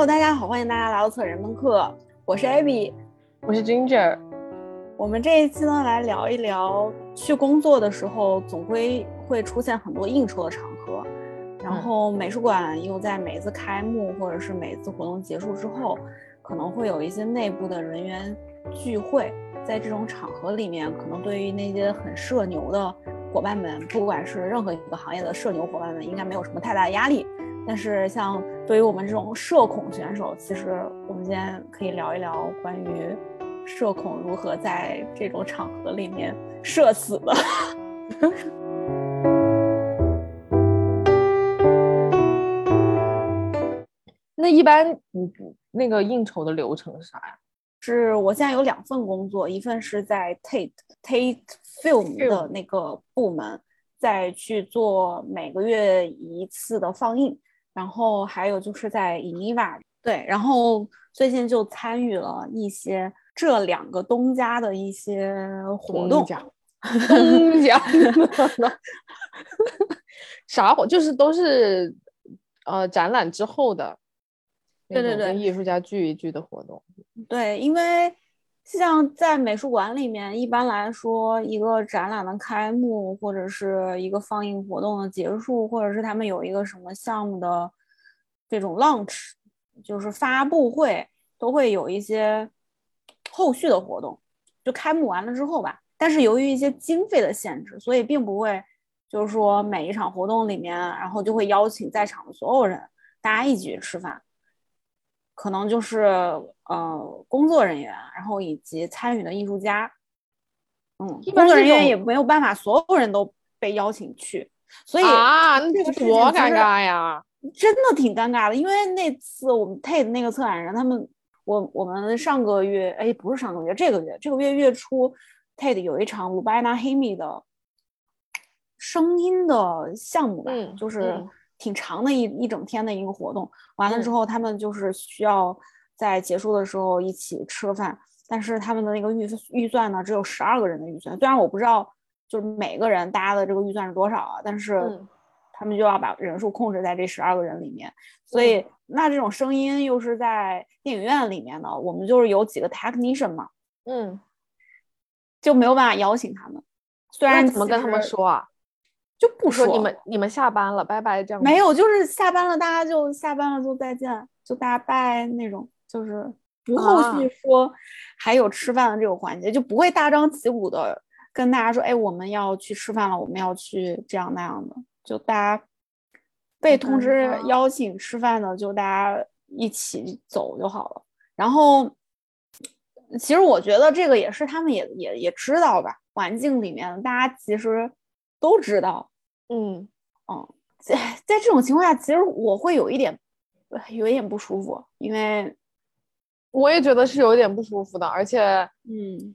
Hello，大家好，欢迎大家来到策人们课，我是 Abby，我是 Ginger。我们这一期呢，来聊一聊去工作的时候，总归会出现很多应酬的场合，然后美术馆又在每次开幕或者是每次活动结束之后，可能会有一些内部的人员聚会，在这种场合里面，可能对于那些很社牛的伙伴们，不管是任何一个行业的社牛伙伴们，应该没有什么太大的压力。但是，像对于我们这种社恐选手，其实我们今天可以聊一聊关于社恐如何在这种场合里面社死的。那一般你那个应酬的流程是啥呀？是我现在有两份工作，一份是在 Tate Tate Film 的那个部门，在去做每个月一次的放映。然后还有就是在 Iniva 对，然后最近就参与了一些这两个东家的一些活动。东家，啥活？就是都是呃展览之后的，对对对，艺术家聚一聚的活动。对，因为像在美术馆里面，一般来说一个展览的开幕，或者是一个放映活动的结束，或者是他们有一个什么项目的。这种 launch 就是发布会，都会有一些后续的活动，就开幕完了之后吧。但是由于一些经费的限制，所以并不会就是说每一场活动里面，然后就会邀请在场的所有人，大家一起去吃饭。可能就是呃工作人员，然后以及参与的艺术家，嗯，工作人员也没有办法所有人都被邀请去，所以啊，那这个多尴尬呀！真的挺尴尬的，因为那次我们 Tate 那个策展人，他们我我们上个月，哎，不是上个月，这个月这个月月初，Tate 有一场 Lubina Hemi 的声音的项目吧，就是挺长的一一整天的一个活动。完了之后，他们就是需要在结束的时候一起吃个饭，但是他们的那个预预算呢，只有十二个人的预算。虽然我不知道就是每个人大家的这个预算是多少啊，但是。他们就要把人数控制在这十二个人里面，所以那这种声音又是在电影院里面的，我们就是有几个 technician 嘛，嗯，就没有办法邀请他们。虽然怎么跟他们说啊？就不说你们你们下班了，拜拜这样。没有，就是下班了，大家就下班了，就再见，就大家拜那种，就是不后续说还有吃饭的这个环节，就不会大张旗鼓的跟大家说，哎，我们要去吃饭了，我们要去这样那样的。就大家被通知邀请吃饭的，就大家一起走就好了。然后，其实我觉得这个也是他们也也也知道吧，环境里面大家其实都知道。嗯嗯，在在这种情况下，其实我会有一点有一点不舒服，因为我也觉得是有点不舒服的，而且嗯，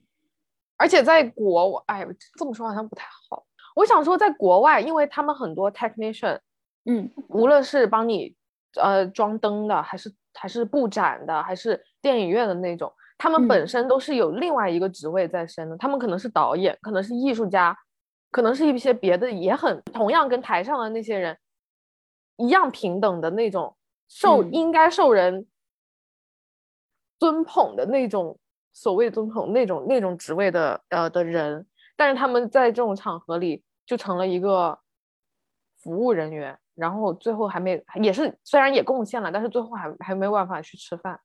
而且在国我哎，这么说好像不太好。我想说，在国外，因为他们很多 technician，嗯，无论是帮你呃装灯的，还是还是布展的，还是电影院的那种，他们本身都是有另外一个职位在身的。他们可能是导演，可能是艺术家，可能是一些别的，也很同样跟台上的那些人一样平等的那种受应该受人尊捧的那种所谓尊捧那种那种职位的呃的人。但是他们在这种场合里就成了一个服务人员，然后最后还没也是虽然也贡献了，但是最后还还没办法去吃饭。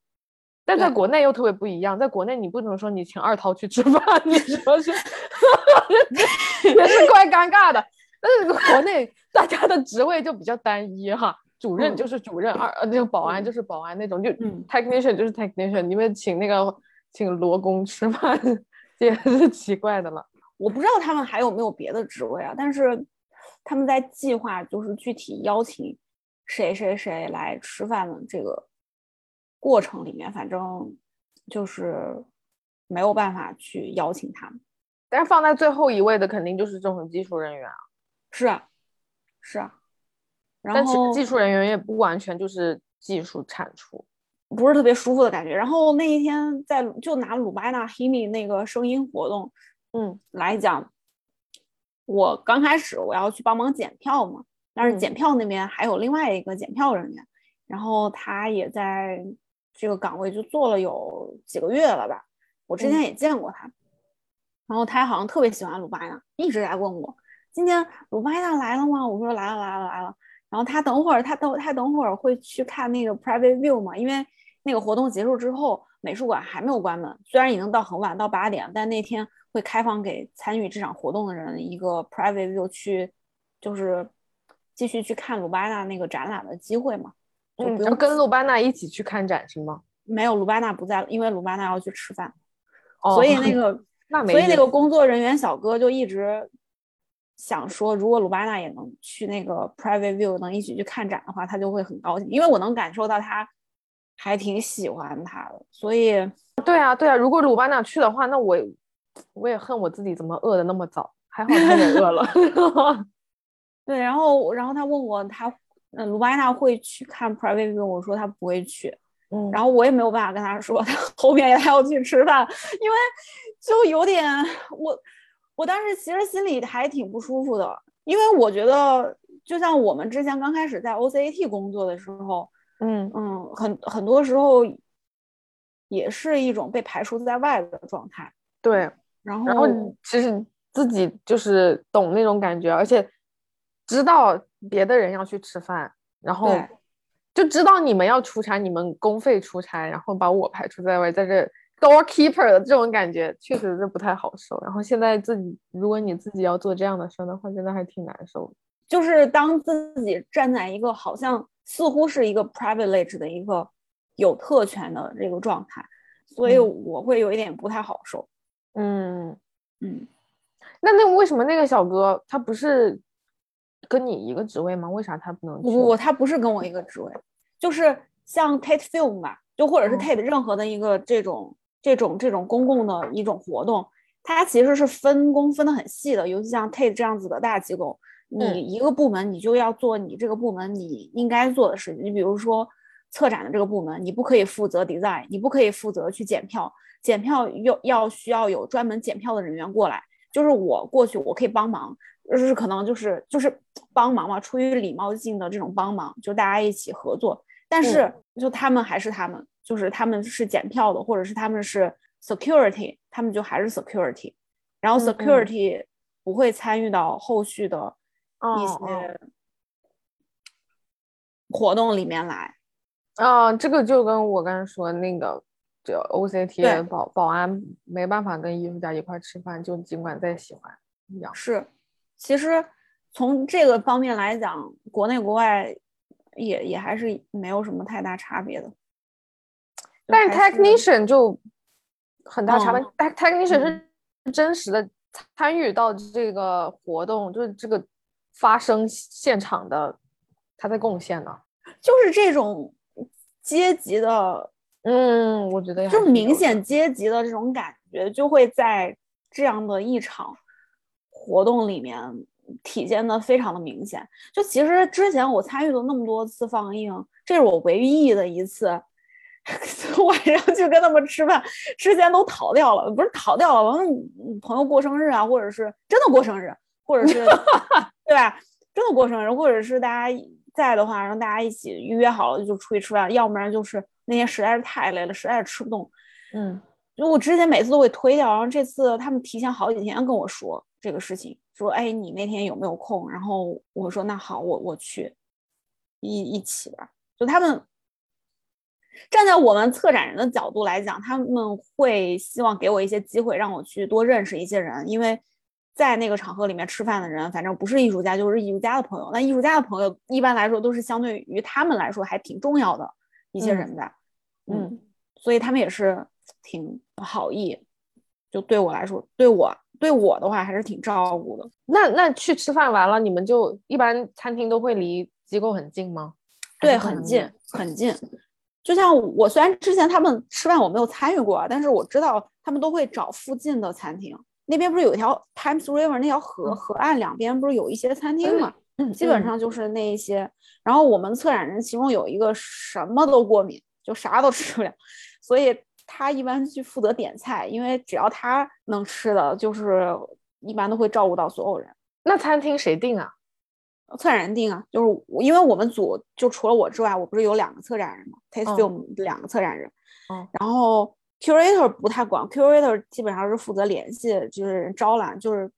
但在国内又特别不一样，在国内你不能说你请二涛去吃饭，你说是 也是怪尴尬的。但是国内大家的职位就比较单一哈，主任就是主任，二呃那个保安就是保安那种，就 technician 就是 technician，你们请那个请罗工吃饭也是奇怪的了。我不知道他们还有没有别的职位啊，但是他们在计划就是具体邀请谁谁谁来吃饭的这个过程里面，反正就是没有办法去邀请他们。但是放在最后一位的肯定就是这种技术人员啊，是啊，是啊。但其实技术人员也不完全就是技术产出，不是特别舒服的感觉。然后那一天在就拿鲁班纳 Himi 那个声音活动。嗯，来讲，我刚开始我要去帮忙检票嘛，但是检票那边还有另外一个检票人员，然后他也在这个岗位就做了有几个月了吧。我之前也见过他，然后他好像特别喜欢鲁班纳，一直在问我今天鲁巴纳来了吗？我说来了来了来了。然后他等会儿他等他等会儿会去看那个 private view 嘛，因为那个活动结束之后美术馆还没有关门，虽然已经到很晚到八点，但那天会开放给参与这场活动的人一个 private view 去，就是继续去看鲁巴纳那个展览的机会嘛。嗯，要跟鲁巴纳一起去看展是吗？没有，鲁巴纳不在了，因为鲁巴纳要去吃饭，所以那个 那所以那个工作人员小哥就一直想说，如果鲁班纳也能去那个 private view 能一起去看展的话，他就会很高兴，因为我能感受到他还挺喜欢他的，所以对啊对啊，如果鲁班纳去的话，那我我也恨我自己怎么饿的那么早，还好他也饿了。对，然后然后他问我他。嗯，鲁巴纳会去看 private view，我说他不会去，嗯，然后我也没有办法跟他说，他后面还要去吃饭，因为就有点我，我当时其实心里还挺不舒服的，因为我觉得就像我们之前刚开始在 OCAT 工作的时候，嗯嗯，很很多时候也是一种被排除在外的状态，对，然后然后其实自己就是懂那种感觉，而且知道。别的人要去吃饭，然后就知道你们要出差，你们公费出差，然后把我排除在外，在这 doorkeeper 的这种感觉确实是不太好受。然后现在自己，如果你自己要做这样的事的话，真的还挺难受的。就是当自己站在一个好像似乎是一个 privilege 的一个有特权的这个状态，所以我会有一点不太好受。嗯嗯，那那为什么那个小哥他不是？跟你一个职位吗？为啥他不能？不不，他不是跟我一个职位，就是像 Tate Film 吧，就或者是 Tate 任何的一个这种这种这种公共的一种活动，它其实是分工分得很细的。尤其像 Tate 这样子的大机构，你一个部门你就要做你这个部门你应该做的事情。你比如说策展的这个部门，你不可以负责 design，你不可以负责去检票，检票要要需要有专门检票的人员过来，就是我过去我可以帮忙。就是可能就是就是帮忙嘛，出于礼貌性的这种帮忙，就大家一起合作。但是就他们还是他们，就是他们是检票的，或者是他们是 security，他们就还是 security。然后 security 不会参与到后续的一些活动里面来。啊，这个就跟我刚才说那个，就 OCT 保保安没办法跟艺术家一块吃饭，就尽管再喜欢一样。是。其实从这个方面来讲，国内国外也也还是没有什么太大差别的。但是 technician 就很大差别，technician 是真实的参与到这个活动，就是这个发生现场的他在贡献呢。就是这种阶级的，嗯，我觉得就明显阶级的这种感觉，就会在这样的一场。活动里面体现的非常的明显，就其实之前我参与了那么多次放映，这是我唯一的一次 晚上去跟他们吃饭，之前都逃掉了，不是逃掉了，完了朋友过生日啊，或者是真的过生日，或者是 对吧？真的过生日，或者是大家在的话，让大家一起预约好了就出去吃饭，要不然就是那天实在是太累了，实在是吃不动。嗯，就我之前每次都会推掉，然后这次他们提前好几天跟我说。这个事情说，哎，你那天有没有空？然后我说，那好，我我去一一起吧。就他们站在我们策展人的角度来讲，他们会希望给我一些机会，让我去多认识一些人。因为在那个场合里面吃饭的人，反正不是艺术家就是艺术家的朋友。那艺术家的朋友一般来说都是相对于他们来说还挺重要的一些人的，嗯，所以他们也是挺好意，就对我来说，对我。对我的话还是挺照顾的。那那去吃饭完了，你们就一般餐厅都会离机构很近吗？对，很近很近。就像我虽然之前他们吃饭我没有参与过，但是我知道他们都会找附近的餐厅。那边不是有一条 Times River 那条河河岸两边不是有一些餐厅嘛？嗯基本上就是那一些。然后我们策展人其中有一个什么都过敏，就啥都吃不了，所以。他一般去负责点菜，因为只要他能吃的，就是一般都会照顾到所有人。那餐厅谁定啊？策展人定啊，就是因为我们组就除了我之外，我不是有两个策展人嘛，Taste Film 两个策展人，嗯，然后 Curator 不太管，Curator 基本上是负责联系，就是招揽，就是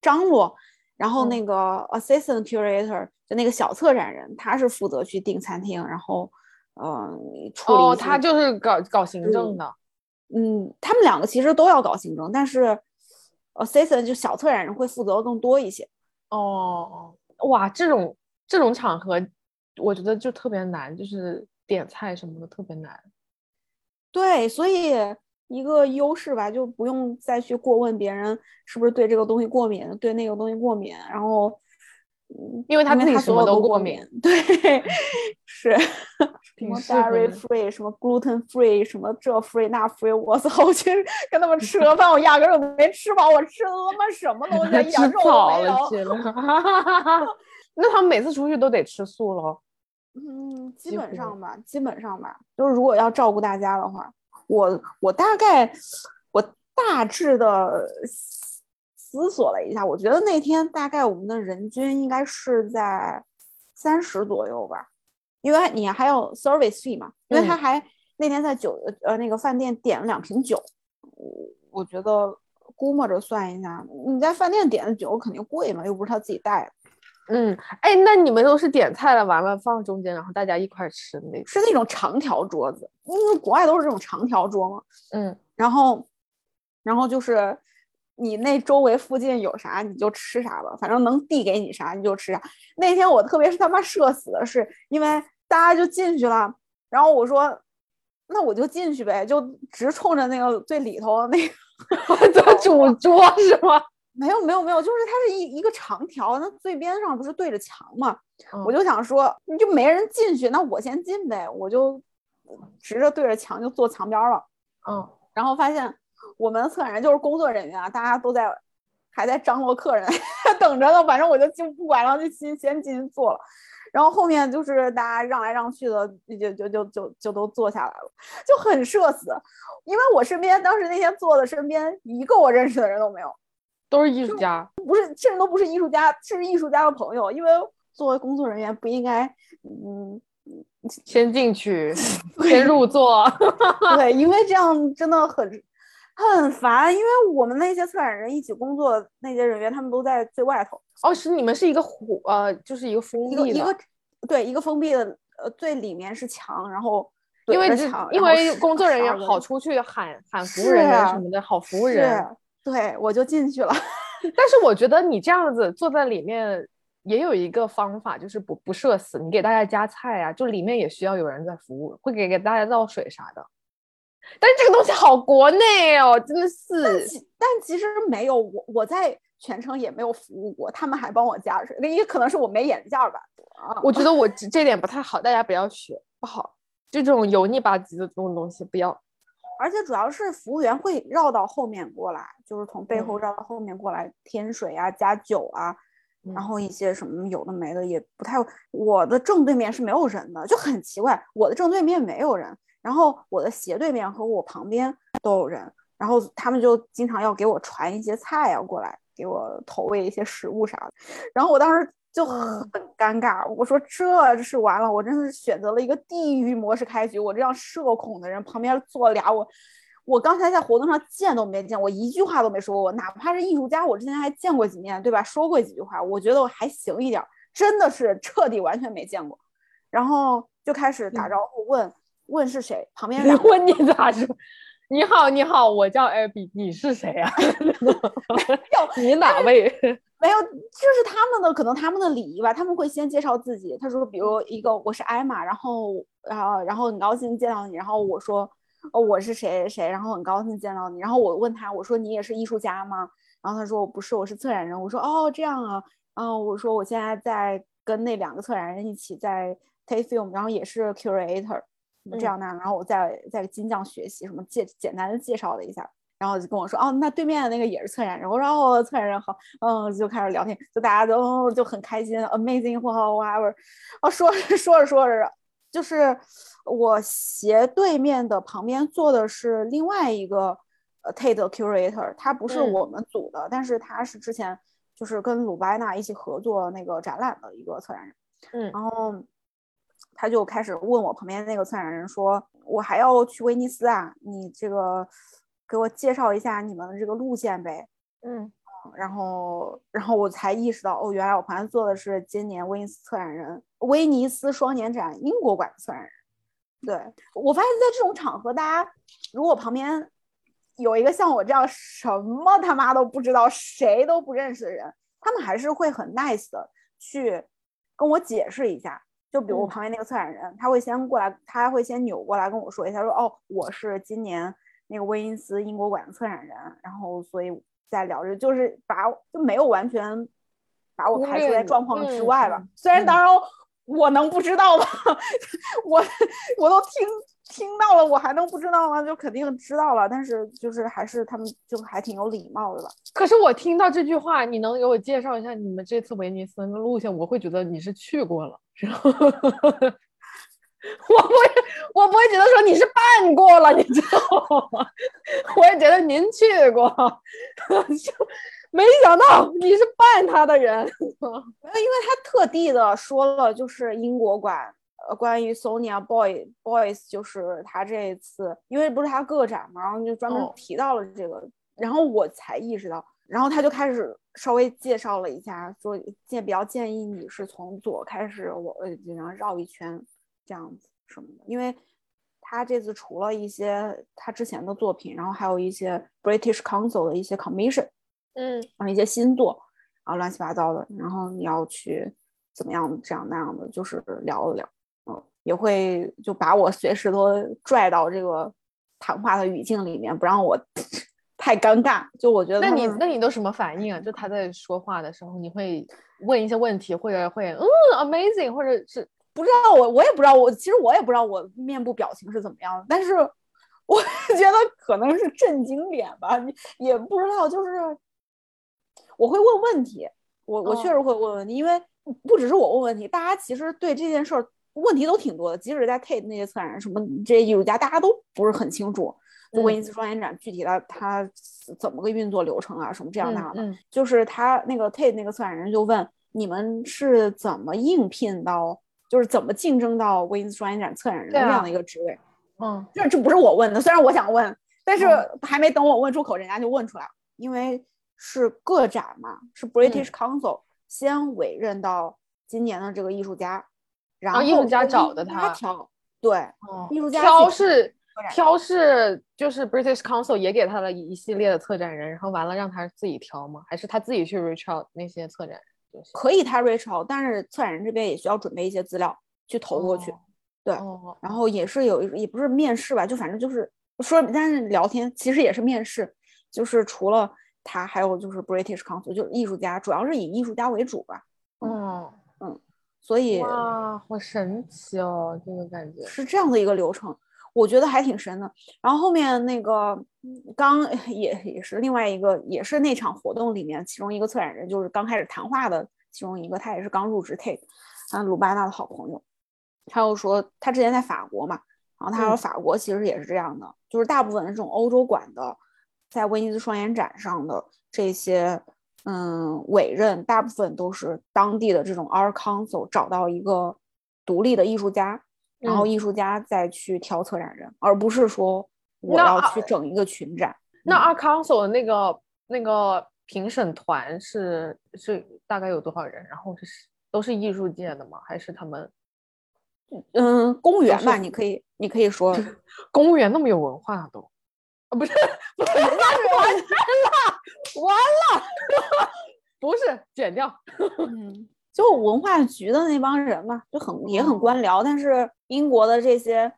张罗，然后那个 Assistant Curator 就那个小策展人，他是负责去订餐厅，然后嗯处理。哦，他就是搞搞行政的，嗯，他们两个其实都要搞行政，但是 Assistant 就小策展人会负责更多一些。哦。哇，这种这种场合，我觉得就特别难，就是点菜什么的特别难。对，所以一个优势吧，就不用再去过问别人是不是对这个东西过敏，对那个东西过敏，然后，因为他自己什么都过敏。对，是什么 dairy free，什么 gluten free，什么这 free 那 free，我操！我其实跟他们吃个饭，我压根儿都没吃饱，我吃的他妈什么东西，一点肉都没有。那他们每次出去都得吃素喽？嗯，基本上吧，基本上吧。就是如果要照顾大家的话，我我大概我大致的思索了一下，我觉得那天大概我们的人均应该是在三十左右吧。因为你还有 service fee 嘛，因为他还那天在酒呃那个饭店点了两瓶酒，我我觉得估摸着算一下，你在饭店点的酒肯定贵嘛，又不是他自己带的。嗯，哎，那你们都是点菜了，完了放中间，然后大家一块吃那？是那种长条桌子，因为国外都是这种长条桌嘛。嗯，然后，然后就是你那周围附近有啥你就吃啥吧，反正能递给你啥你就吃啥。那天我特别是他妈社死的是，因为大家就进去了，然后我说，那我就进去呗，就直冲着那个最里头那个 主桌是吗？没有没有没有，就是它是一一个长条，那最边上不是对着墙嘛？我就想说，你就没人进去，那我先进呗，我就直着对着墙就坐墙边了。嗯，然后发现我们策展人就是工作人员啊，大家都在还在张罗客人 等着呢，反正我就就不管了，就先先进去坐了。然后后面就是大家让来让去的，就就就就就都坐下来了，就很社死，因为我身边当时那天坐的身边一个我认识的人都没有。都是艺术家，不是，甚至都不是艺术家，是艺术家的朋友。因为作为工作人员，不应该，嗯，先进去，先入座。对，因为这样真的很很烦。因为我们那些策展人一起工作，那些人员他们都在最外头。哦，是你们是一个虎，呃，就是一个封闭的，一个对，一个封闭的，呃，最里面是墙，然后因为因为工作人员跑出去喊喊服务人员什么的，好服务人。对，我就进去了。但是我觉得你这样子坐在里面也有一个方法，就是不不社死。你给大家夹菜啊，就里面也需要有人在服务，会给给大家倒水啥的。但是这个东西好国内哦，真的是。但其实没有，我我在全程也没有服务过，他们还帮我加水。那也可能是我没眼力儿吧。啊，我觉得我这点不太好，大家不要学，不好。就这种油腻吧唧的这种东西不要。而且主要是服务员会绕到后面过来，就是从背后绕到后面过来添水啊、加酒啊，然后一些什么有的没的也不太。我的正对面是没有人的，就很奇怪。我的正对面没有人，然后我的斜对面和我旁边都有人，然后他们就经常要给我传一些菜啊过来，给我投喂一些食物啥的。然后我当时。就很尴尬，我说这是完了，我真的是选择了一个地狱模式开局。我这样社恐的人，旁边坐俩我，我刚才在活动上见都没见，我一句话都没说过。我哪怕是艺术家，我之前还见过几面，对吧？说过几句话，我觉得我还行一点，真的是彻底完全没见过。然后就开始打招呼，问问是谁，旁边人问你咋说？你好，你好，我叫艾比，你是谁啊？你哪位？没有，就是他们的可能他们的礼仪吧，他们会先介绍自己。他说，比如一个我是艾玛，然后然后然后很高兴见到你，然后我说哦我是谁谁，然后很高兴见到你，然后我问他我说你也是艺术家吗？然后他说我不是，我是策展人。我说哦这样啊，嗯我说我现在在跟那两个策展人一起在 take film，然后也是 curator 这样那样，然后我在在金匠学习什么介简单的介绍了一下。然后就跟我说，哦，那对面的那个也是策展人。我说，哦，策展人好，嗯，就开始聊天，就大家都就很开心，amazing 或 whatever。哦，说着 说着说着，就是我斜对面的旁边坐的是另外一个呃 Tate curator，他不是我们组的，但是他是之前就是跟鲁白纳一起合作那个展览的一个策展人。嗯，然后他就开始问我旁边那个策展人说：“我还要去威尼斯啊，你这个给我介绍一下你们的这个路线呗。”嗯，然后，然后我才意识到，哦，原来我旁边坐的是今年威尼斯策展人，威尼斯双年展英国馆的策展人。对我发现，在这种场合，大家如果旁边有一个像我这样什么他妈都不知道、谁都不认识的人，他们还是会很 nice 的去跟我解释一下。就比如我旁边那个策展人，他会先过来，他会先扭过来跟我说一下，说：“哦，我是今年那个威尼斯英国馆的策展人。”然后，所以在聊着，就是把就没有完全把我排除在状况之外吧。虽然当然。我能不知道吗？我我都听听到了，我还能不知道吗？就肯定知道了，但是就是还是他们就还挺有礼貌的吧。可是我听到这句话，你能给我介绍一下你们这次威尼斯的路线？我会觉得你是去过了，然后 我不会，我不会觉得说你是办过了，你知道吗？我也觉得您去过，就。没想到你是办他的人，因为他特地的说了，就是英国馆，呃，关于 Sonia Boy Boys，就是他这一次，因为不是他个展嘛，然后就专门提到了这个，然后我才意识到，然后他就开始稍微介绍了一下，说建比较建议你是从左开始，我然后绕一圈这样子什么的，因为他这次除了一些他之前的作品，然后还有一些 British Council 的一些 Commission。嗯，然后一些新作，然后乱七八糟的，然后你要去怎么样这样那样的，就是聊了聊，嗯，也会就把我随时都拽到这个谈话的语境里面，不让我 太尴尬。就我觉得，那你那你都什么反应啊？就他在说话的时候，你会问一些问题，或者会嗯，amazing，或者是不知道我我也不知道我其实我也不知道我面部表情是怎么样的，但是我 觉得可能是震惊脸吧，也不知道就是。我会问问题，我我确实会问问题，因为不只是我问问题，大家其实对这件事儿问题都挺多的。即使在 Tate 那些策展人，什么这些艺术家，大家都不是很清楚就威尼斯双年展具体的它怎么个运作流程啊，什么这样那样的。就是他那个 Tate 那个策展人就问你们是怎么应聘到，就是怎么竞争到威尼斯双年展策展人的这样的一个职位？嗯，这这不是我问的，虽然我想问，但是还没等我问出口，人家就问出来了，因为。是个展嘛？是 British Council 先委任到今年的这个艺术家，然后艺术家找的他挑，对，艺术家挑是挑是就是 British Council 也给他了一系列的策展人，然后完了让他自己挑吗？还是他自己去 reach out 那些策展人？可以他 reach out，但是策展人这边也需要准备一些资料去投过去，对，然后也是有也不是面试吧，就反正就是说，但是聊天其实也是面试，就是除了。他还有就是 British Council，就是艺术家，主要是以艺术家为主吧。所以哇，好神奇哦，这个感觉是这样的一个流程，我觉得还挺神的。然后后面那个刚 也也是另外一个，也是那场活动里面其中一个策展人，就是刚开始谈话的其中一个，他也是刚入职 Take，啊，鲁班纳的好朋友。他又说他之前在法国嘛，然后他说法国其实也是这样的，就是大部分的这种欧洲馆的。在威尼斯双年展上的这些，嗯，委任大部分都是当地的这种 art council 找到一个独立的艺术家，然后艺术家再去挑策展人，而不是说我要去整一个群展。那 art council 的那个那个评审团是是大概有多少人？然后是都是艺术界的吗？还是他们？嗯，公务员吧，你可以你可以说 公务员那么有文化都。啊，不是，不是，人家是完了，完了，不是，剪掉。嗯，就文化局的那帮人嘛，就很也很官僚。但是英国的这些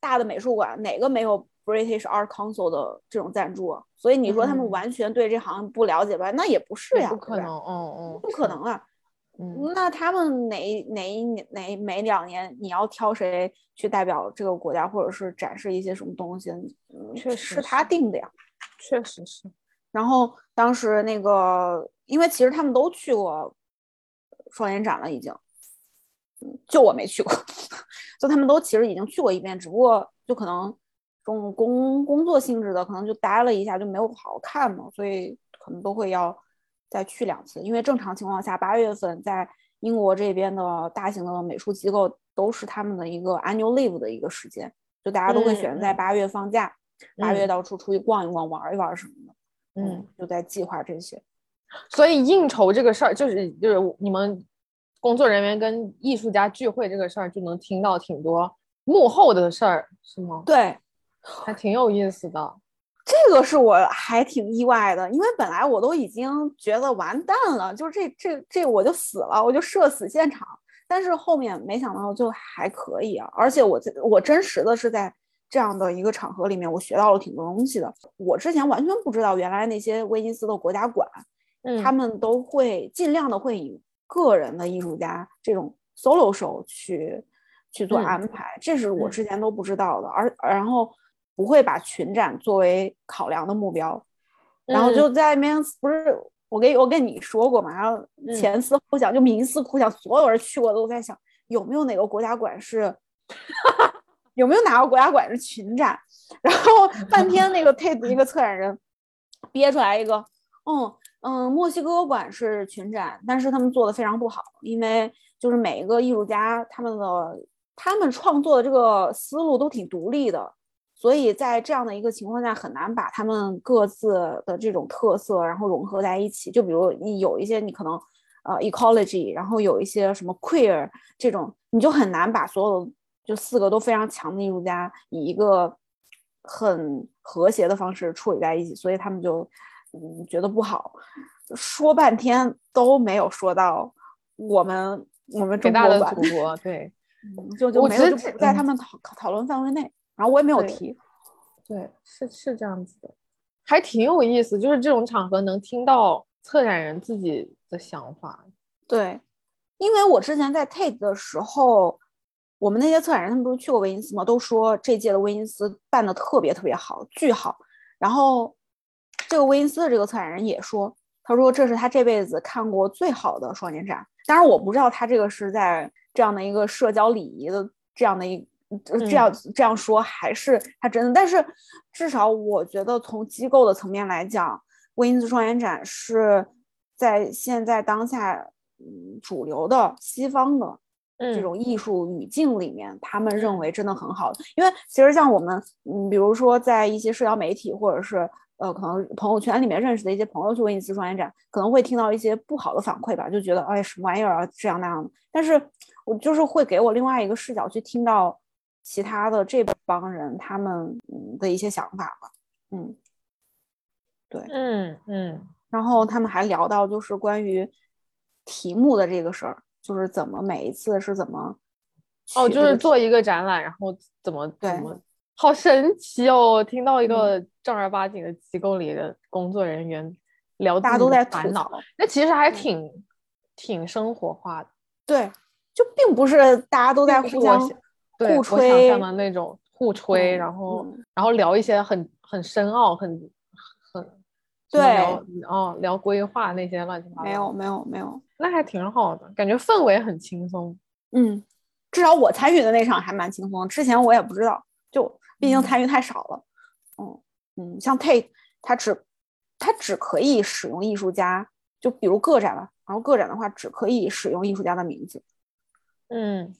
大的美术馆，哪个没有 British Art Council 的这种赞助？所以你说他们完全对这行不了解吧？那也不是呀，不可能，嗯嗯，不可能啊。那他们哪哪一年哪每两年你要挑谁去代表这个国家，或者是展示一些什么东西？确实是他定的呀，确实是。然后当时那个，因为其实他们都去过双年展了，已经，就我没去过，就他们都其实已经去过一遍，只不过就可能这种工工作性质的，可能就待了一下就没有好好看嘛，所以可能都会要再去两次，因为正常情况下八月份在英国这边的大型的美术机构都是他们的一个 annual leave 的一个时间，就大家都会选在八月放假，八月到处出去逛一逛、玩一玩什么的。嗯，就在计划这些。所以应酬这个事儿，就是就是你们工作人员跟艺术家聚会这个事儿，就能听到挺多幕后的事儿，是吗？对，还挺有意思的。这个是我还挺意外的，因为本来我都已经觉得完蛋了，就是这这这我就死了，我就社死现场。但是后面没想到就还可以啊，而且我我真实的是在这样的一个场合里面，我学到了挺多东西的。我之前完全不知道，原来那些威尼斯的国家馆。他们都会尽量的会以个人的艺术家这种 solo show 去去做安排，这是我之前都不知道的，而然后不会把群展作为考量的目标，然后就在那边不是我跟我跟你说过嘛，然后前思后想就冥思苦想，所有人去过都在想有没有哪个国家馆是有没有哪个国家馆是群展，然后半天那个 Tate 一个策展人憋出来一个，嗯。嗯，墨西哥馆是群展，但是他们做的非常不好，因为就是每一个艺术家他们的他们创作的这个思路都挺独立的，所以在这样的一个情况下，很难把他们各自的这种特色然后融合在一起。就比如你有一些你可能呃 ecology，然后有一些什么 queer 这种，你就很难把所有的就四个都非常强的艺术家以一个很和谐的方式处理在一起，所以他们就。嗯，觉得不好，说半天都没有说到我们我们中国的祖。国，对，就就没有就不在他们讨讨论范围内，然后我也没有提，对，是是这样子的，还挺有意思，就是这种场合能听到策展人自己的想法，对，因为我之前在 Tate 的时候，我们那些策展人他们不是去过威尼斯吗？都说这届的威尼斯办的特别特别好，巨好，然后。这个威尼斯的这个策展人也说，他说这是他这辈子看过最好的双年展。当然，我不知道他这个是在这样的一个社交礼仪的这样的一这样这样说，还是他真的。但是至少我觉得从机构的层面来讲，威尼斯双年展是在现在当下嗯主流的西方的这种艺术语境里面，他们认为真的很好。因为其实像我们嗯，比如说在一些社交媒体或者是。呃，可能朋友圈里面认识的一些朋友去威尼斯双年展，可能会听到一些不好的反馈吧，就觉得哎什么玩意儿啊这样那样的。但是我就是会给我另外一个视角去听到其他的这帮人他们的一些想法吧。嗯，对，嗯嗯。然后他们还聊到就是关于题目的这个事儿，就是怎么每一次是怎么哦，就是做一个展览，然后怎么怎么。好神奇哦！听到一个正儿八经的机构里的工作人员聊，大家都在烦恼，那其实还挺挺生活化的。对，就并不是大家都在互相互吹的那种互吹，然后然后聊一些很很深奥、很很对哦聊规划那些乱七八糟。没有没有没有，那还挺好的，感觉氛围很轻松。嗯，至少我参与的那场还蛮轻松，之前我也不知道就。毕竟参与太少了，嗯嗯，像 Tate，他只他只可以使用艺术家，就比如个展吧，然后个展的话只可以使用艺术家的名字。嗯，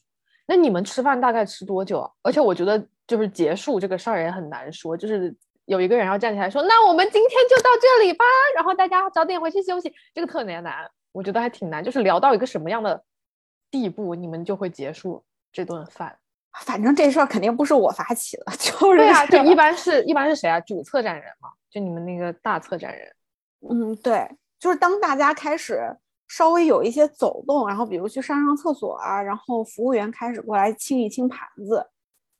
那你们吃饭大概吃多久啊？而且我觉得就是结束这个事儿也很难说，就是有一个人要站起来说，那我们今天就到这里吧，然后大家早点回去休息，这个特别难，我觉得还挺难，就是聊到一个什么样的地步，你们就会结束这顿饭。反正这事儿肯定不是我发起的，就是对啊，就一般是一般是谁啊？主策展人嘛，就你们那个大策展人。嗯，对，就是当大家开始稍微有一些走动，然后比如去上上厕所啊，然后服务员开始过来清一清盘子，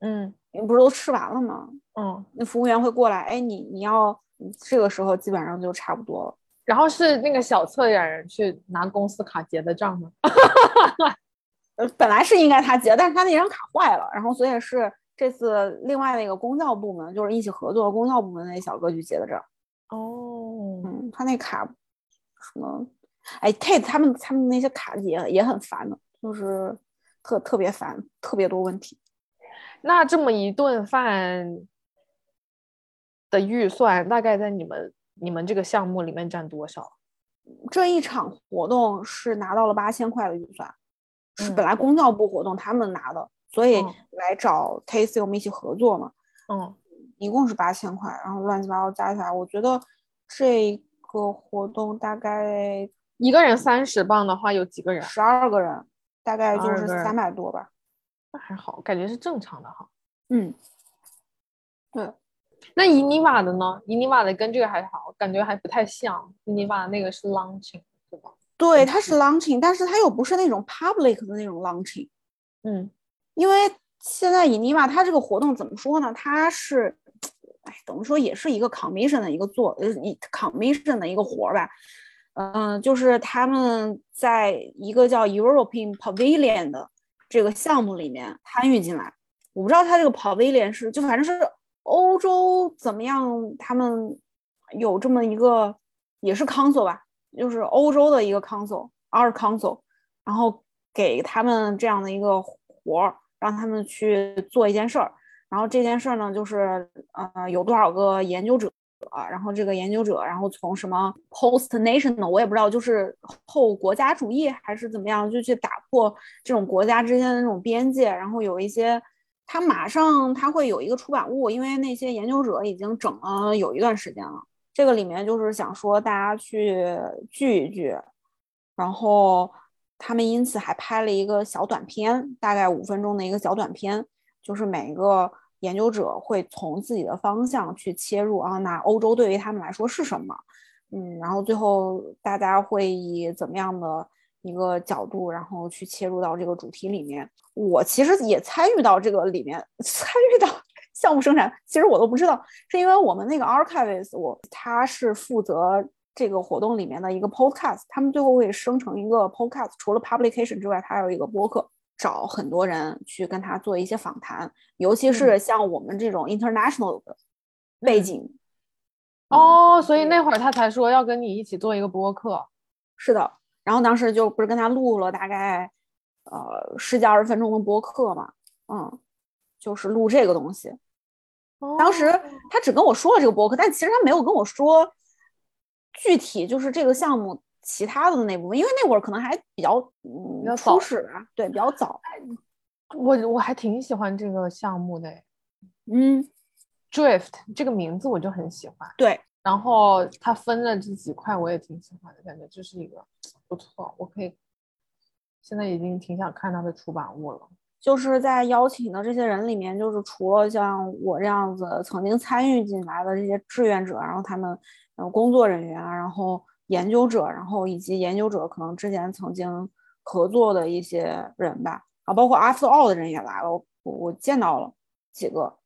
嗯，你不是都吃完了吗？嗯，那服务员会过来，哎，你你要这个时候基本上就差不多了。然后是那个小策展人去拿公司卡结的账吗？本来是应该他结，但是他那张卡坏了，然后所以是这次另外那个公教部门，就是一起合作公教部门那小哥去结的账。哦，嗯，他那卡什么？哎，Kate 他们他们那些卡也也很烦的，就是特特别烦，特别多问题。那这么一顿饭的预算大概在你们你们这个项目里面占多少？这一场活动是拿到了八千块的预算，是本来公教部活动他们拿的，所以来找 Tasty 我们一起合作嘛。嗯，一共是八千块，然后乱七八糟加起来，我觉得这个活动大概一个人三十磅的话，有几个人？十二个人，大概就是三百多吧。那还好，感觉是正常的哈。嗯，对。那伊尼瓦的呢？伊尼瓦的跟这个还好，感觉还不太像。伊尼瓦那个是 launching，对吧？对，它是 launching，但是它又不是那种 public 的那种 launching。嗯，因为现在伊尼瓦它这个活动怎么说呢？它是，哎，怎么说也是一个 commission 的一个做，呃，一 commission 的一个活儿吧。嗯，就是他们在一个叫 European Pavilion 的这个项目里面参与进来。我不知道他这个 Pavilion 是，就反正是。欧洲怎么样？他们有这么一个，也是 council 吧，就是欧洲的一个 council，our council，然后给他们这样的一个活儿，让他们去做一件事儿。然后这件事儿呢，就是呃，有多少个研究者，啊然后这个研究者，然后从什么 post national，我也不知道，就是后国家主义还是怎么样，就去打破这种国家之间的那种边界，然后有一些。他马上他会有一个出版物，因为那些研究者已经整了有一段时间了。这个里面就是想说大家去聚一聚，然后他们因此还拍了一个小短片，大概五分钟的一个小短片，就是每一个研究者会从自己的方向去切入啊，那欧洲对于他们来说是什么？嗯，然后最后大家会以怎么样的？一个角度，然后去切入到这个主题里面。我其实也参与到这个里面，参与到 项目生产。其实我都不知道，是因为我们那个 archivist，我他是负责这个活动里面的一个 podcast，他们最后会生成一个 podcast。除了 publication 之外，他还有一个播客，找很多人去跟他做一些访谈，尤其是像我们这种 international 的背景。哦，所以那会儿他才说要跟你一起做一个播客。是的。然后当时就不是跟他录了大概，呃十几二十分钟的播客嘛，嗯，就是录这个东西。当时他只跟我说了这个播客，但其实他没有跟我说具体就是这个项目其他的那部分，因为那会儿可能还比较嗯初始啊，对，比较早。我我还挺喜欢这个项目的，嗯，Drift 这个名字我就很喜欢。对，然后它分了这几块，我也挺喜欢的，感觉就是一个。不错，我可以。现在已经挺想看它的出版物了。就是在邀请的这些人里面，就是除了像我这样子曾经参与进来的这些志愿者，然后他们呃工作人员，然后研究者，然后以及研究者可能之前曾经合作的一些人吧，啊，包括 After All 的人也来了，我我见到了几个，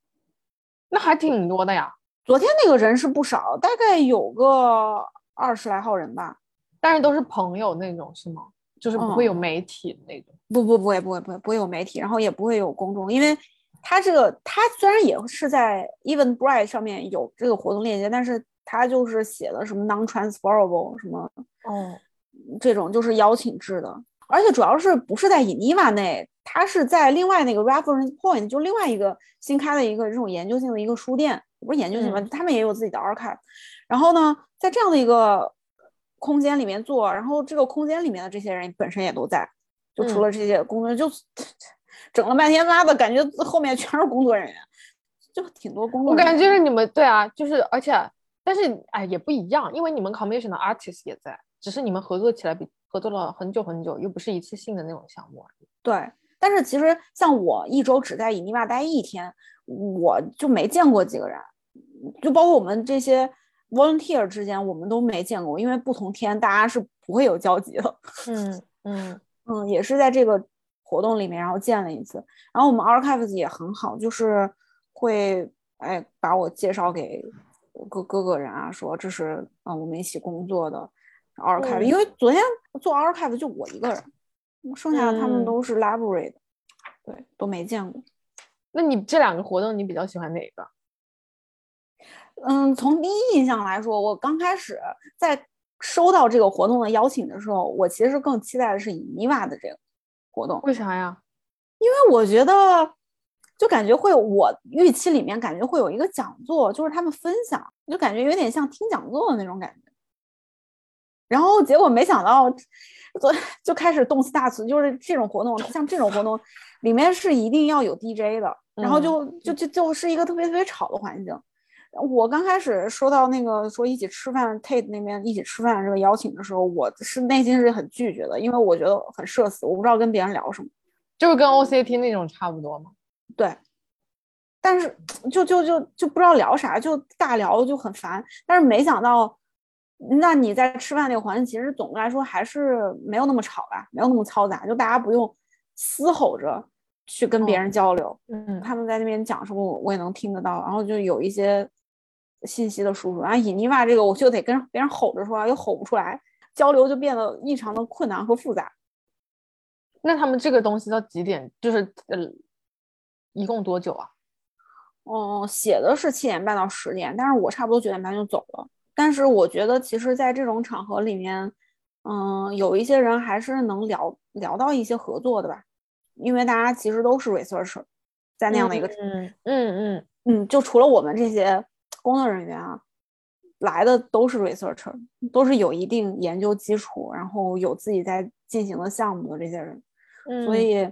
那还挺多的呀。昨天那个人是不少，大概有个二十来号人吧。但是都是朋友那种是吗？就是不会有媒体那种？不不不会不会不会不会有媒体，然后也不会有公众，因为他这个他虽然也是在 Eventbrite 上面有这个活动链接，但是他就是写的什么 non-transferable 什么哦这种就是邀请制的，而且主要是不是在 Iniva 内，他是在另外那个 Reference Point 就另外一个新开的一个这种研究性的一个书店，不是研究性吧？他们也有自己的 archive，然后呢，在这样的一个。空间里面做，然后这个空间里面的这些人本身也都在，就除了这些工作人员，就 整了半天，妈的感觉后面全是工作人员，就挺多工作。我感觉就是你们对啊，就是而且但是哎也不一样，因为你们 commission 的 artist 也在，只是你们合作起来比合作了很久很久，又不是一次性的那种项目。对，但是其实像我一周只在伊尼瓦待一天，我就没见过几个人，就包括我们这些。volunteer 之间我们都没见过，因为不同天大家是不会有交集的。嗯嗯嗯，也是在这个活动里面，然后见了一次。然后我们 archives 也很好，就是会哎把我介绍给各各个人啊，说这是啊我们一起工作的 archive。因为昨天做 archive 就我一个人，剩下的他们都是 library 的，对，都没见过。那你这两个活动你比较喜欢哪个？嗯，从第一印象来说，我刚开始在收到这个活动的邀请的时候，我其实更期待的是以尼瓦的这个活动。为啥呀？因为我觉得，就感觉会我预期里面感觉会有一个讲座，就是他们分享，就感觉有点像听讲座的那种感觉。然后结果没想到，昨就开始动次大词，就是这种活动，像这种活动里面是一定要有 DJ 的，然后就就就就是一个特别特别吵的环境。我刚开始收到那个说一起吃饭，Tate 那边一起吃饭这个邀请的时候，我是内心是很拒绝的，因为我觉得很社死，我不知道跟别人聊什么，就是跟 OCT 那种差不多吗？对，但是就就就就不知道聊啥，就大聊就很烦。但是没想到，那你在吃饭那个环境，其实总的来说还是没有那么吵吧，没有那么嘈杂，就大家不用嘶吼着去跟别人交流。嗯，他们在那边讲什么，我我也能听得到，然后就有一些。信息的输入，然后引尼瓦这个我就得跟别人吼着说，又吼不出来，交流就变得异常的困难和复杂。那他们这个东西到几点？就是呃，一共多久啊？哦，写的是七点半到十点，但是我差不多九点半就走了。但是我觉得，其实，在这种场合里面，嗯，有一些人还是能聊聊到一些合作的吧，因为大家其实都是 researcher，在那样的一个，嗯嗯嗯嗯，就除了我们这些。工作人员啊，来的都是 researcher，都是有一定研究基础，然后有自己在进行的项目的这些人，所以，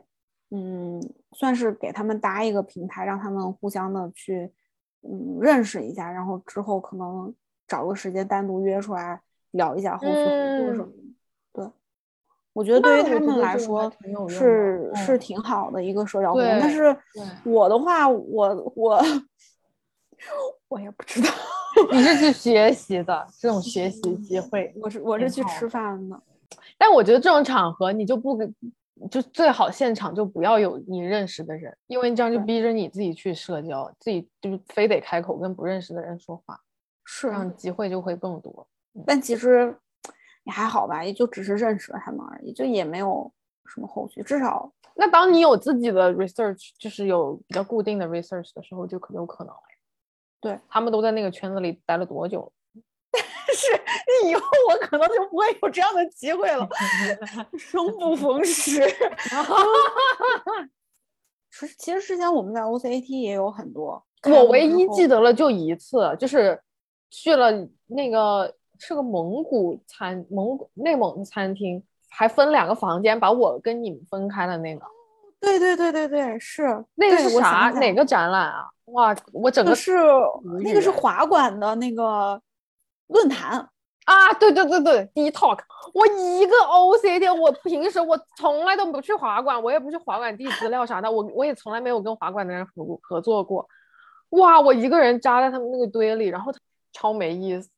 嗯，算是给他们搭一个平台，让他们互相的去，嗯，认识一下，然后之后可能找个时间单独约出来聊一下后续合作什么的。对，我觉得对于他们来说是是挺好的一个社交活动，但是我的话，我我。我也不知道，你是去 学习的这种学习机会，我是我是去吃饭的。但我觉得这种场合你就不就最好现场就不要有你认识的人，因为你这样就逼着你自己去社交，自己就非得开口跟不认识的人说话，是这样机会就会更多。但其实也还好吧，也就只是认识了他们而已，就也没有什么后续。至少那当你有自己的 research，就是有比较固定的 research 的时候，就可有可能了。对他们都在那个圈子里待了多久？是以后我可能就不会有这样的机会了，生不逢时。其实其实之前我们在 OCAT 也有很多，我唯一记得了就一次，就是去了那个是个蒙古餐蒙古内蒙餐厅，还分两个房间，把我跟你们分开了那个。对对对对对，是那个是啥？哪个展览啊？哇，我整个是那个是华馆的那个论坛啊！对对对对，第一 talk，我一个 OCT，我平时我从来都不去华馆，我也不去华馆递 资料啥的，我我也从来没有跟华馆的人合合作过。哇，我一个人扎在他们那个堆里，然后超没意思。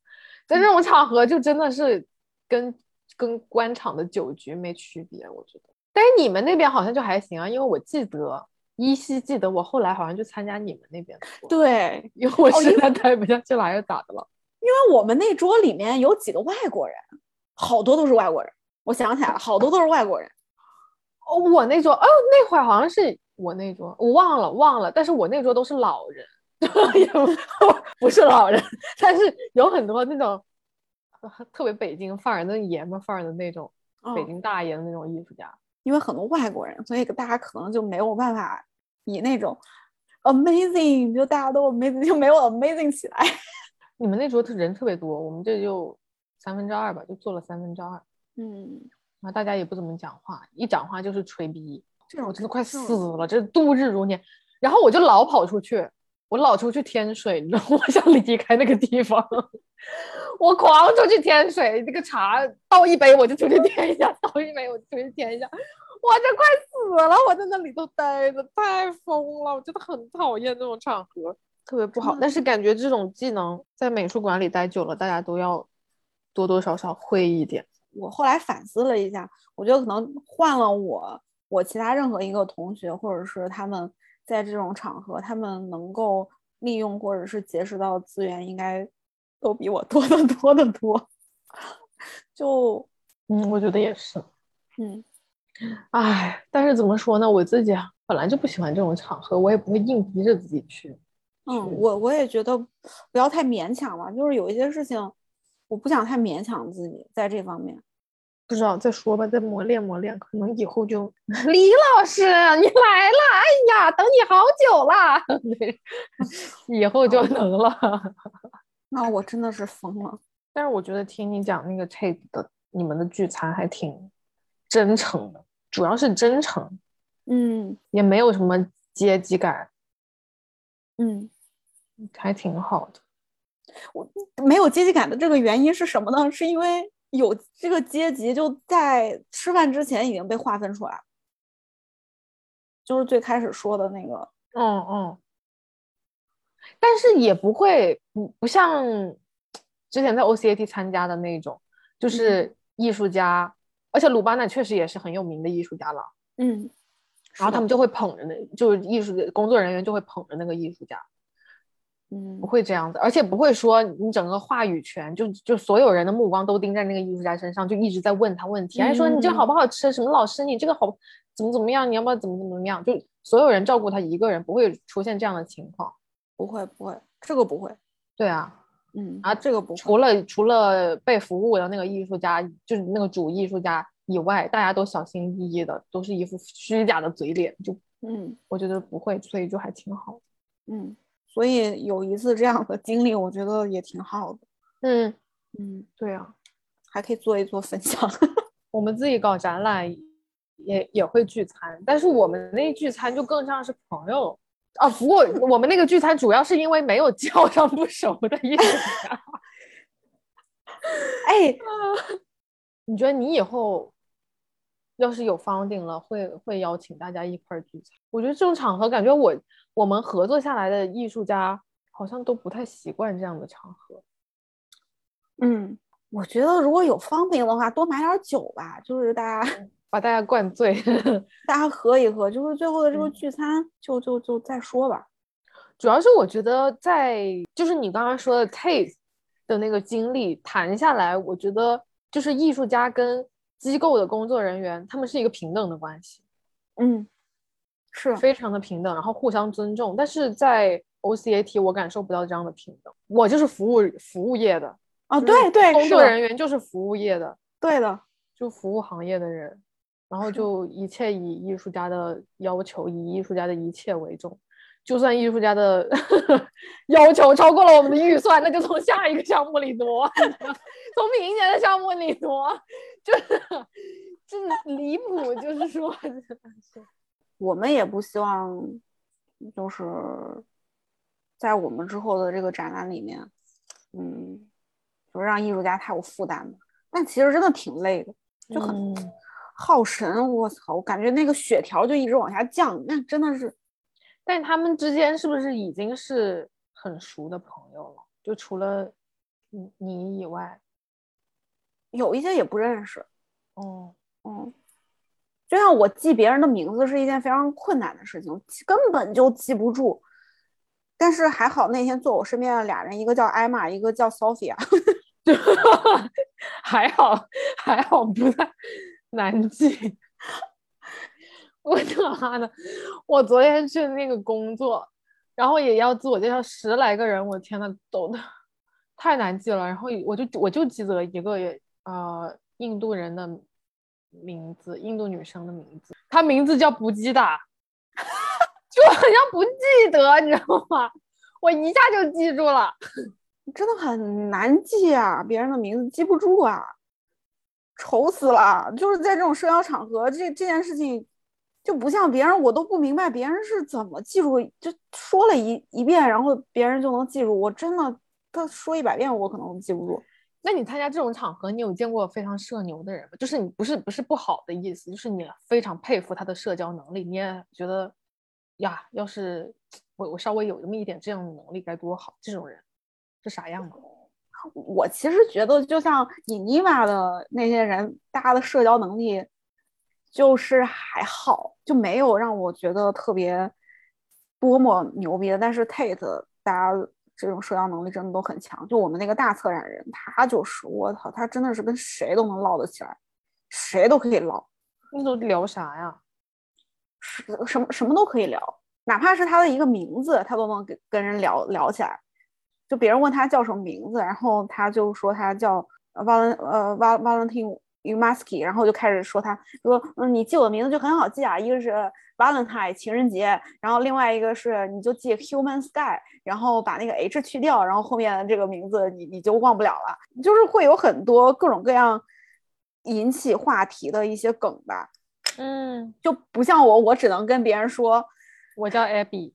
在这种场合，就真的是跟跟官场的酒局没区别，我觉得。但是你们那边好像就还行啊，因为我记得依稀记得我后来好像就参加你们那边对，因为我实在待不下去了，还是咋的了？因为我们那桌里面有几个外国人，好多都是外国人。我想起来了，好多都是外国人。哦，我那桌哦，那会儿好像是我那桌，我忘了忘了。但是我那桌都是老人，不是老人，但是有很多那种特别北京范儿、那爷们范儿的那种北京大爷的那种艺术家。因为很多外国人，所以大家可能就没有办法以那种 amazing，就大家都 amazing，就没有 amazing 起来。你们那桌人特别多，我们这就三分之二吧，就做了三分之二。嗯，然后大家也不怎么讲话，一讲话就是吹逼，这种我真的快死了，这度日如年。然后我就老跑出去，我老出去添水，你知道吗？我想离开那个地方。我狂出去添水，那个茶倒一杯我就出去添一下，倒一杯我就出去添一下，我这快死了！我在那里头待着太疯了，我真的很讨厌那种场合，特别不好。但是感觉这种技能在美术馆里待久了，大家都要多多少少会一点。我后来反思了一下，我觉得可能换了我，我其他任何一个同学，或者是他们在这种场合，他们能够利用或者是结识到资源，应该。都比我多得多得多，就嗯，我觉得也是，嗯，哎，但是怎么说呢？我自己本来就不喜欢这种场合，我也不会硬逼着自己去。嗯，我我也觉得不要太勉强了，就是有一些事情，我不想太勉强自己在这方面。不知道再说吧，再磨练磨练，可能以后就 李老师你来了，哎呀，等你好久了，以后就能了。那我真的是疯了。但是我觉得听你讲那个 tape 的你们的聚餐还挺真诚的，主要是真诚，嗯也没有什么阶级感，嗯，还挺好的。我没有阶级感的这个原因是什么呢？是因为有这个阶级就在吃饭之前已经被划分出来了，就是最开始说的那个，嗯嗯，但是也不会不不像之前在 OCAT 参加的那种，就是艺术家，而且鲁班奈确实也是很有名的艺术家了。嗯，然后他们就会捧着那，就是艺术的工作人员就会捧着那个艺术家，嗯不会这样子，而且不会说你整个话语权就就所有人的目光都盯在那个艺术家身上，就一直在问他问题，还说你这个好不好吃？什么老师你这个好怎么怎么样？你要不要怎么怎么样？就所有人照顾他一个人，不会出现这样的情况。不会不会，这个不会，对啊，嗯啊这个不会，除了除了被服务的那个艺术家，就是那个主艺术家以外，大家都小心翼翼的，都是一副虚假的嘴脸，就嗯我觉得不会，所以就还挺好的。嗯，所以有一次这样的经历，我觉得也挺好的，嗯，嗯，对啊，还可以做一做分享，我们自己搞展览也也会聚餐，但是我们那聚餐就更像是朋友啊。不过我们那个聚餐主要是因为没有叫上不熟的艺术家。哎，你觉得你以后要是有 founding 了，会会邀请大家一块儿聚餐？我觉得这种场合，感觉我我们合作下来的艺术家好像都不太习惯这样的场合。嗯，我觉得如果有方便的话，多买点酒吧，就是大家把大家灌醉，大家喝一喝，就是最后的这个嗯聚餐就就就再说吧。主要是我觉得在就是你刚刚说的 taste 的那个经历谈下来，我觉得就是艺术家跟机构的工作人员他们是一个平等的关系，嗯，是，非常的平等，然后互相尊重。但是在 OCAT 我感受不到这样的平等，我就是服务服务业的，啊，对对，工作人员就是服务业的，对的，就服务行业的人，然后就一切以艺术家的要求，以艺术家的一切为重。就算艺术家的 要求超过了我们的预算，那就从下一个项目里挪，从明年的项目里挪，就是就是离谱，就是说，真的是我们也不希望，就是在我们之后的这个展览里面，嗯，就让艺术家太有负担了。但其实真的挺累的，就很嗯耗神。我操，我感觉那个血条就一直往下降，那真的是，但他们之间是不是已经是很熟的朋友了？就除了你你以外，有一些也不认识。哦，嗯，就像我记别人的名字是一件非常困难的事情，根本就记不住。但是还好那天坐我身边的俩人，一个叫艾玛，一个叫 Sophia。还好还好不太难记。我他妈的，我昨天去那个工作，然后也要自我介绍十来个人，我天呐，都太难记了。然后我就我就记得一个也呃印度人的名字，印度女生的名字，她名字叫不记达，就好像不记得，你知道吗？我一下就记住了。真的很难记啊，别人的名字记不住啊，愁死了。就是在这种社交场合，这这件事情就不像别人，我都不明白别人是怎么记住，就说了一一遍，然后别人就能记住。我真的，他说一百遍，我可能记不住。那你参加这种场合，你有见过非常社牛的人吗？就是你不是不是不好的意思，就是你非常佩服他的社交能力，你也觉得呀，要是我我稍微有那么一点这样的能力该多好。这种人是啥样的？我其实觉得，就像伊妮瓦的那些人，大家的社交能力就是还好，就没有让我觉得特别多么牛逼的。但是 Tate 大家这种社交能力真的都很强。就我们那个大策展人，他就是我操，他真的是跟谁都能唠得起来，谁都可以唠，那都聊啥呀？是什么什么都可以聊，哪怕是他的一个名字，他都能跟跟人聊聊起来。就别人问他叫什么名字，然后他就说他叫 Val 呃 Val Valentine 一个 Musky，然后就开始说他说，嗯，你记我的名字就很好记啊，一个是 Valentine 情人节，然后另外一个是你就记 Human Sky，然后把那个 H 去掉，然后后面的这个名字你你就忘不了了，就是会有很多各种各样引起话题的一些梗吧，嗯，就不像我，我只能跟别人说我叫 Abby。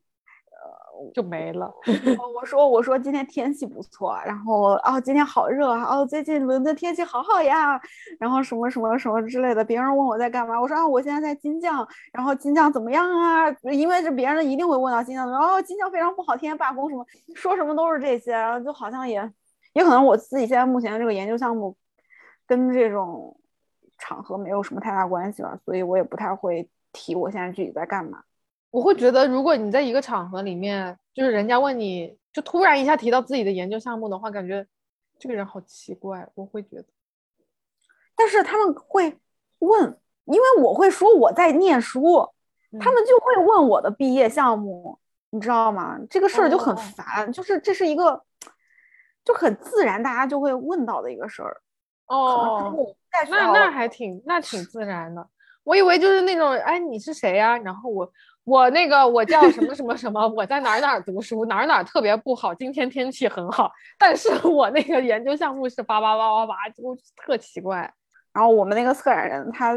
就没了。我说我说今天天气不错，然后哦今天好热啊，哦最近伦敦天气好好呀，然后什么什么什么之类的。别人问我在干嘛，我说啊我现在在金匠，然后金匠怎么样啊？因为这别人一定会问到金匠的，哦金匠非常不好，天天罢工什么，说什么都是这些，然后就好像也也可能我自己现在目前这个研究项目跟这种场合没有什么太大关系了，所以我也不太会提我现在具体在干嘛。我会觉得，如果你在一个场合里面，就是人家问你就突然一下提到自己的研究项目的话，感觉这个人好奇怪。我会觉得，但是他们会问，因为我会说我在念书，他们就会问我的毕业项目，你知道吗？这个事儿就很烦，就是这是一个就很自然，大家就会问到的一个事儿。哦，那那还挺那挺自然的。我以为就是那种，哎，你是谁呀？然后我。我那个我叫什么什么什么，我在哪儿哪儿读书，哪儿哪儿特别不好，今天天气很好，但是 我那个研究项目是叭叭叭叭叭，就特奇怪。然后我们那个策展人他，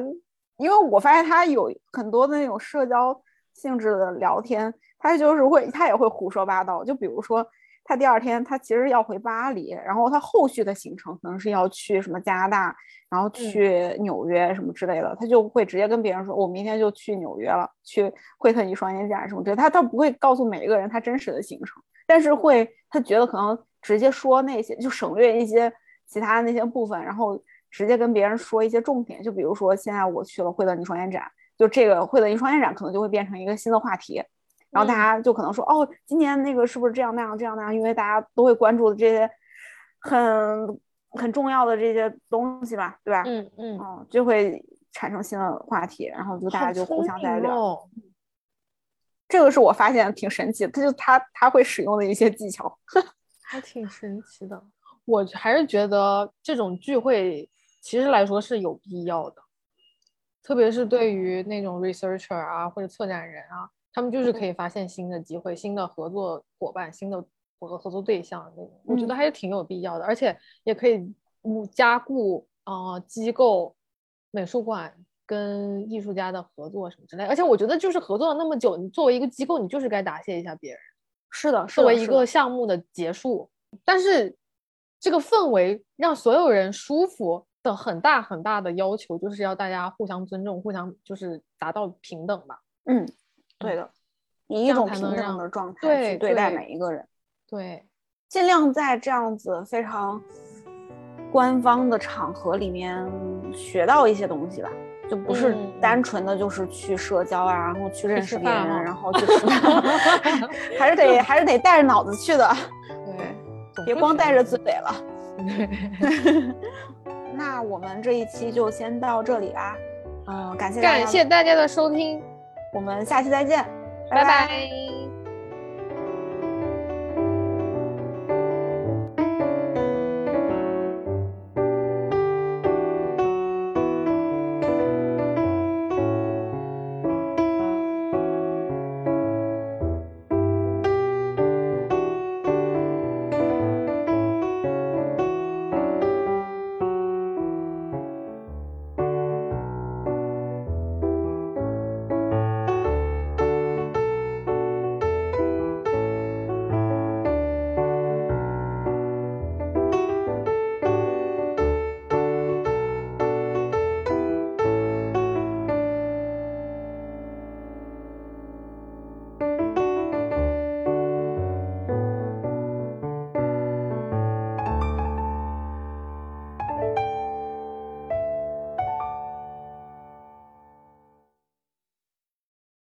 因为我发现他有很多的那种社交性质的聊天，他就是会他也会胡说八道，就比如说。他第二天他其实要回巴黎，然后他后续的行程可能是要去什么加拿大，然后去纽约什么之类的，他就会直接跟别人说，我明天就去纽约了，去惠特尼双年展什么的。他他不会告诉每一个人他真实的行程，但是会他觉得可能直接说那些，就省略一些其他的那些部分，然后直接跟别人说一些重点。就比如说现在我去了惠特尼双年展，就这个惠特尼双年展可能就会变成一个新的话题。然后大家就可能说，哦，今年那个是不是这样那样这样那样？因为大家都会关注的这些很很重要的这些东西吧，对吧？嗯嗯，就会产生新的话题，然后就大家就互相在聊。这个是我发现挺神奇的，他就他他会使用的一些技巧，还挺神奇的。我还是觉得这种聚会其实来说是有必要的，特别是对于那种 researcher 啊或者策展人啊。他们就是可以发现新的机会、新的合作伙伴、新的合合作对象那种，我觉得还是挺有必要的，而且也可以加固啊机构、美术馆跟艺术家的合作什么之类。而且我觉得就是合作了那么久，你作为一个机构，你就是该答谢一下别人。是的，作为一个项目的结束，但是这个氛围让所有人舒服的很大很大的要求，就是要大家互相尊重，互相就是达到平等吧。嗯。对的，以一种平等的状态去对待每一个人，对，尽量在这样子非常官方的场合里面学到一些东西吧，就不是单纯的就是去社交啊，然后去认识别人，然后去吃饭，还是得还是得带着脑子去的，对，别光带着嘴了。那我们这一期就先到这里啦，嗯，感谢感谢大家的收听。我们下期再见，拜拜。